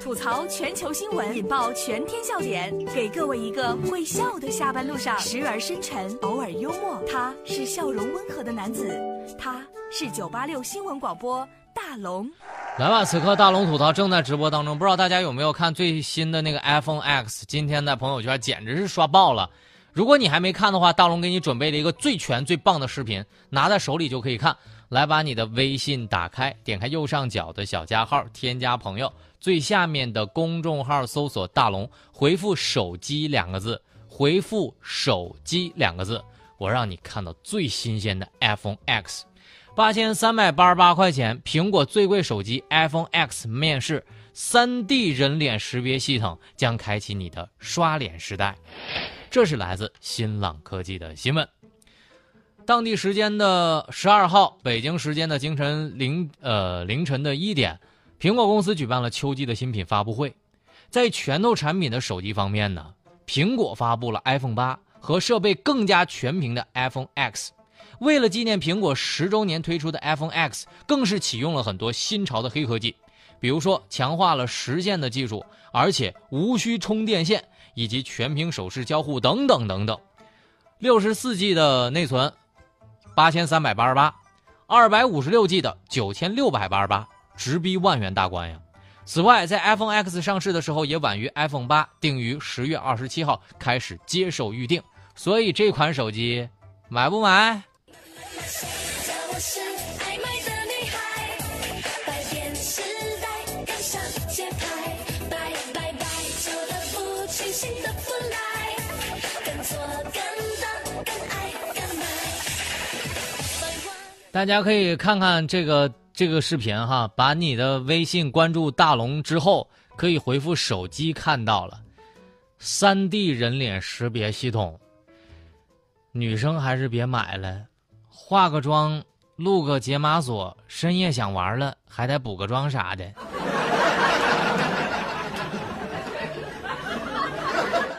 吐槽全球新闻，引爆全天笑点，给各位一个会笑的下班路上，时而深沉，偶尔幽默。他是笑容温和的男子，他是九八六新闻广播大龙。来吧，此刻大龙吐槽正在直播当中，不知道大家有没有看最新的那个 iPhone X？今天在朋友圈简直是刷爆了。如果你还没看的话，大龙给你准备了一个最全最棒的视频，拿在手里就可以看。来，把你的微信打开，点开右上角的小加号，添加朋友，最下面的公众号搜索“大龙”，回复“手机”两个字，回复“手机”两个字，我让你看到最新鲜的 iPhone X，八千三百八十八块钱，苹果最贵手机 iPhone X 面世，三 D 人脸识别系统将开启你的刷脸时代。这是来自新浪科技的新闻。当地时间的十二号，北京时间的凌晨零呃凌晨的一点，苹果公司举办了秋季的新品发布会。在拳头产品的手机方面呢，苹果发布了 iPhone 八和设备更加全屏的 iPhone X。为了纪念苹果十周年推出的 iPhone X，更是启用了很多新潮的黑科技，比如说强化了实线的技术，而且无需充电线，以及全屏手势交互等等等等。六十四 G 的内存。八千三百八十八，二百五十六 G 的九千六百八十八，直逼万元大关呀！此外，在 iPhone X 上市的时候，也晚于 iPhone 八，定于十月二十七号开始接受预定。所以这款手机买不买？大家可以看看这个这个视频哈，把你的微信关注大龙之后，可以回复手机看到了，三 D 人脸识别系统。女生还是别买了，化个妆，录个解码锁，深夜想玩了还得补个妆啥的，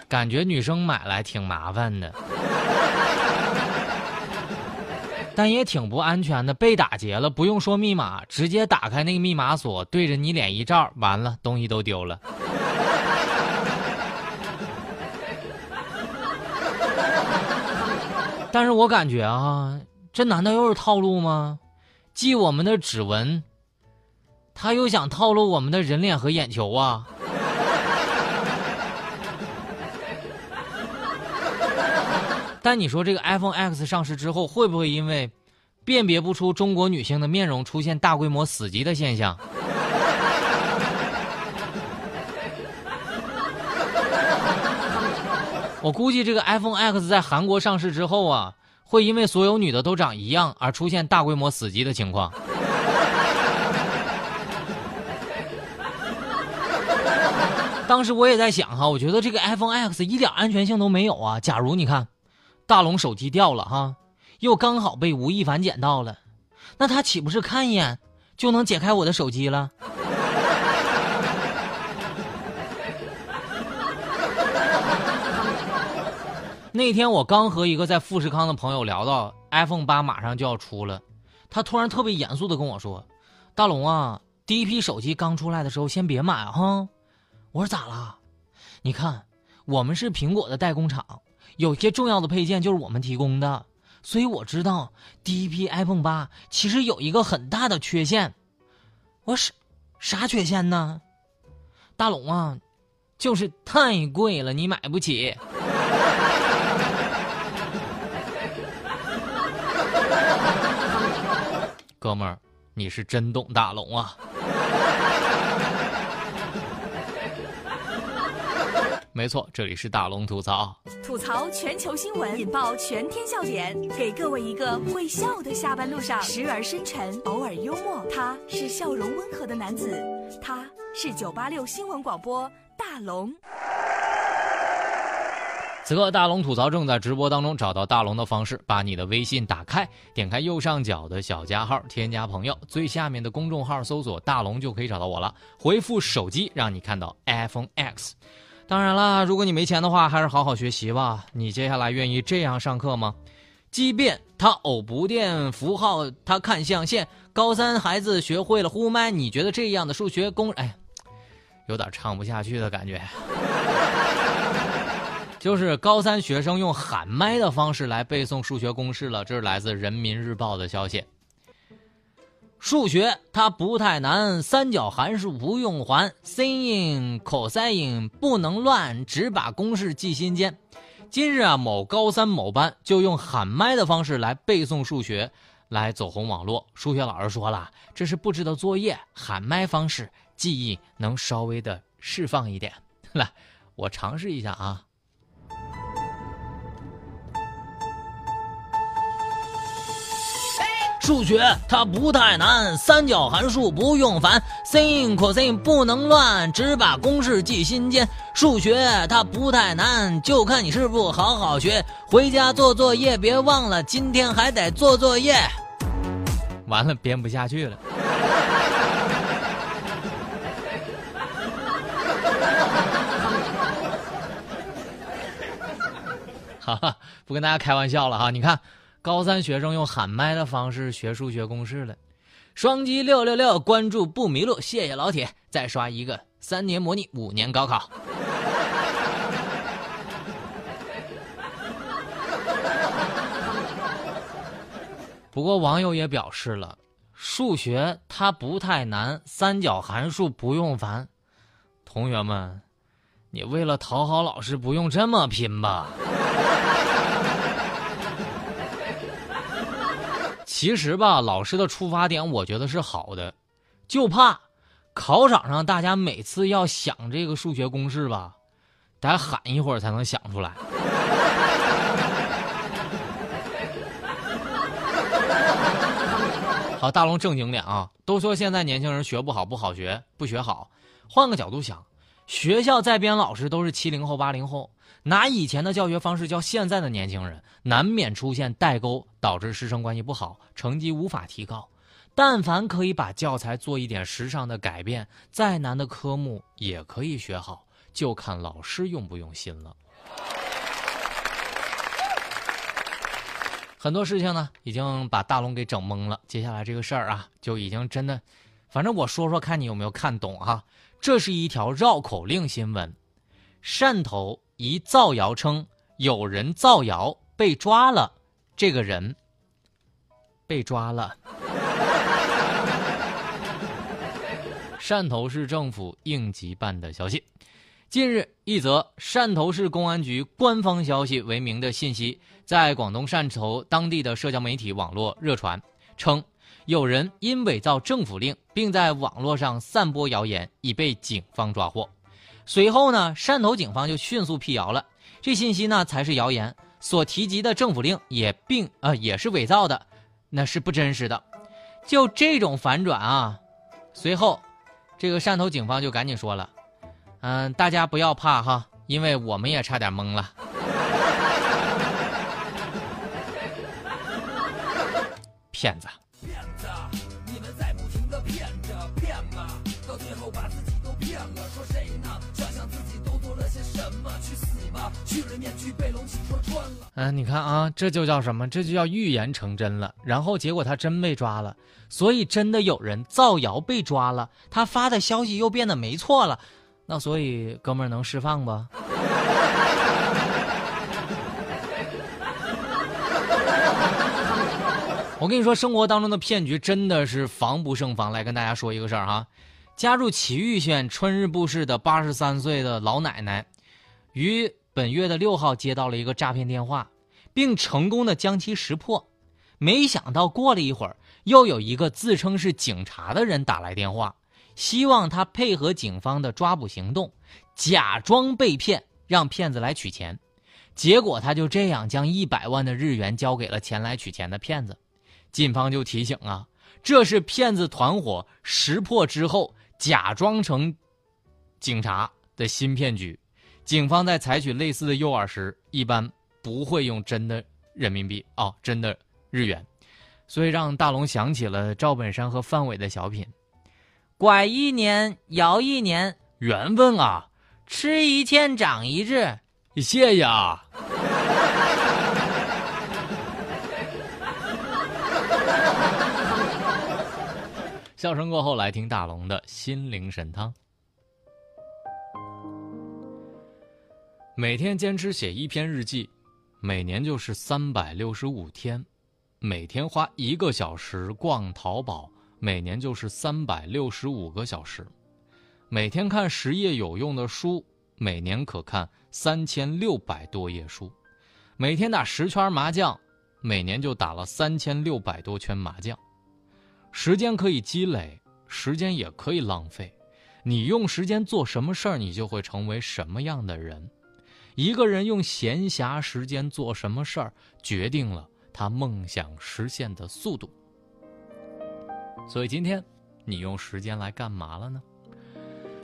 感觉女生买来挺麻烦的。但也挺不安全的，被打劫了，不用说密码，直接打开那个密码锁，对着你脸一照，完了，东西都丢了。但是我感觉啊，这难道又是套路吗？记我们的指纹，他又想套路我们的人脸和眼球啊？但你说这个 iPhone X 上市之后，会不会因为辨别不出中国女性的面容，出现大规模死机的现象？我估计这个 iPhone X 在韩国上市之后啊，会因为所有女的都长一样而出现大规模死机的情况。当时我也在想哈，我觉得这个 iPhone X 一点安全性都没有啊。假如你看。大龙手机掉了哈，又刚好被吴亦凡捡到了，那他岂不是看一眼就能解开我的手机了？那天我刚和一个在富士康的朋友聊到 iPhone 八马上就要出了，他突然特别严肃的跟我说：“大龙啊，第一批手机刚出来的时候先别买哈。”我说咋了？你看，我们是苹果的代工厂。有些重要的配件就是我们提供的，所以我知道第一批 iPhone 八其实有一个很大的缺陷。我是啥缺陷呢？大龙啊，就是太贵了，你买不起。哥们儿，你是真懂大龙啊！没错，这里是大龙吐槽，吐槽全球新闻，引爆全天笑点，给各位一个会笑的下班路上，时而深沉，偶尔幽默。他是笑容温和的男子，他是九八六新闻广播大龙。此刻大龙吐槽正在直播当中，找到大龙的方式，把你的微信打开，点开右上角的小加号，添加朋友，最下面的公众号搜索大龙就可以找到我了。回复手机，让你看到 iPhone X。当然了，如果你没钱的话，还是好好学习吧。你接下来愿意这样上课吗？奇变，他偶不变符号，他看象限。高三孩子学会了呼麦，你觉得这样的数学公，哎，有点唱不下去的感觉。就是高三学生用喊麦的方式来背诵数学公式了，这是来自人民日报的消息。数学它不太难，三角函数不用还，sin、cos 不能乱，只把公式记心间。今日啊，某高三某班就用喊麦的方式来背诵数学，来走红网络。数学老师说了，这是布置的作业，喊麦方式记忆能稍微的释放一点。来，我尝试一下啊。数学它不太难，三角函数不用烦，sin、cos 不能乱，只把公式记心间。数学它不太难，就看你是不好好学，回家做作业别忘了，今天还得做作业。完了，编不下去了。哈哈，不跟大家开玩笑了哈，你看。高三学生用喊麦的方式学数学公式了，双击六六六关注不迷路，谢谢老铁，再刷一个三年模拟五年高考。不过网友也表示了，数学它不太难，三角函数不用烦。同学们，你为了讨好老师不用这么拼吧。其实吧，老师的出发点我觉得是好的，就怕考场上大家每次要想这个数学公式吧，得喊一会儿才能想出来。好，大龙正经点啊！都说现在年轻人学不好，不好学，不学好。换个角度想，学校在编老师都是七零后、八零后。拿以前的教学方式教现在的年轻人，难免出现代沟，导致师生关系不好，成绩无法提高。但凡可以把教材做一点时尚的改变，再难的科目也可以学好，就看老师用不用心了。很多事情呢，已经把大龙给整懵了。接下来这个事儿啊，就已经真的，反正我说说看你有没有看懂哈。这是一条绕口令新闻，汕头。一造谣称有人造谣被抓了，这个人被抓了。汕头市政府应急办的消息：近日，一则汕头市公安局官方消息为名的信息在广东汕头当地的社交媒体网络热传，称有人因伪造政府令，并在网络上散播谣言，已被警方抓获。随后呢，汕头警方就迅速辟谣了，这信息呢才是谣言，所提及的政府令也并啊也是伪造的，那是不真实的。就这种反转啊，随后，这个汕头警方就赶紧说了，嗯，大家不要怕哈，因为我们也差点懵了。骗子。嗯，你看啊，这就叫什么？这就叫预言成真了。然后结果他真被抓了，所以真的有人造谣被抓了，他发的消息又变得没错了。那所以哥们儿能释放不？我跟你说，生活当中的骗局真的是防不胜防。来跟大家说一个事儿哈，家住祁玉县春日部市的八十三岁的老奶奶，于。本月的六号接到了一个诈骗电话，并成功的将其识破。没想到过了一会儿，又有一个自称是警察的人打来电话，希望他配合警方的抓捕行动，假装被骗，让骗子来取钱。结果他就这样将一百万的日元交给了前来取钱的骗子。警方就提醒啊，这是骗子团伙识破之后假装成警察的新骗局。警方在采取类似的诱饵时，一般不会用真的人民币哦，真的日元，所以让大龙想起了赵本山和范伟的小品：“拐一年，摇一年，缘分啊，吃一堑长一智。”谢谢啊。笑声过后，来听大龙的心灵神汤。每天坚持写一篇日记，每年就是三百六十五天；每天花一个小时逛淘宝，每年就是三百六十五个小时；每天看十页有用的书，每年可看三千六百多页书；每天打十圈麻将，每年就打了三千六百多圈麻将。时间可以积累，时间也可以浪费。你用时间做什么事儿，你就会成为什么样的人。一个人用闲暇时间做什么事儿，决定了他梦想实现的速度。所以今天，你用时间来干嘛了呢？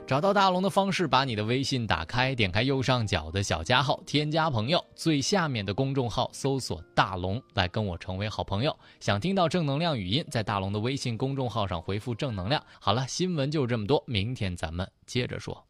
找到大龙的方式，把你的微信打开，点开右上角的小加号，添加朋友，最下面的公众号搜索“大龙”，来跟我成为好朋友。想听到正能量语音，在大龙的微信公众号上回复“正能量”。好了，新闻就这么多，明天咱们接着说。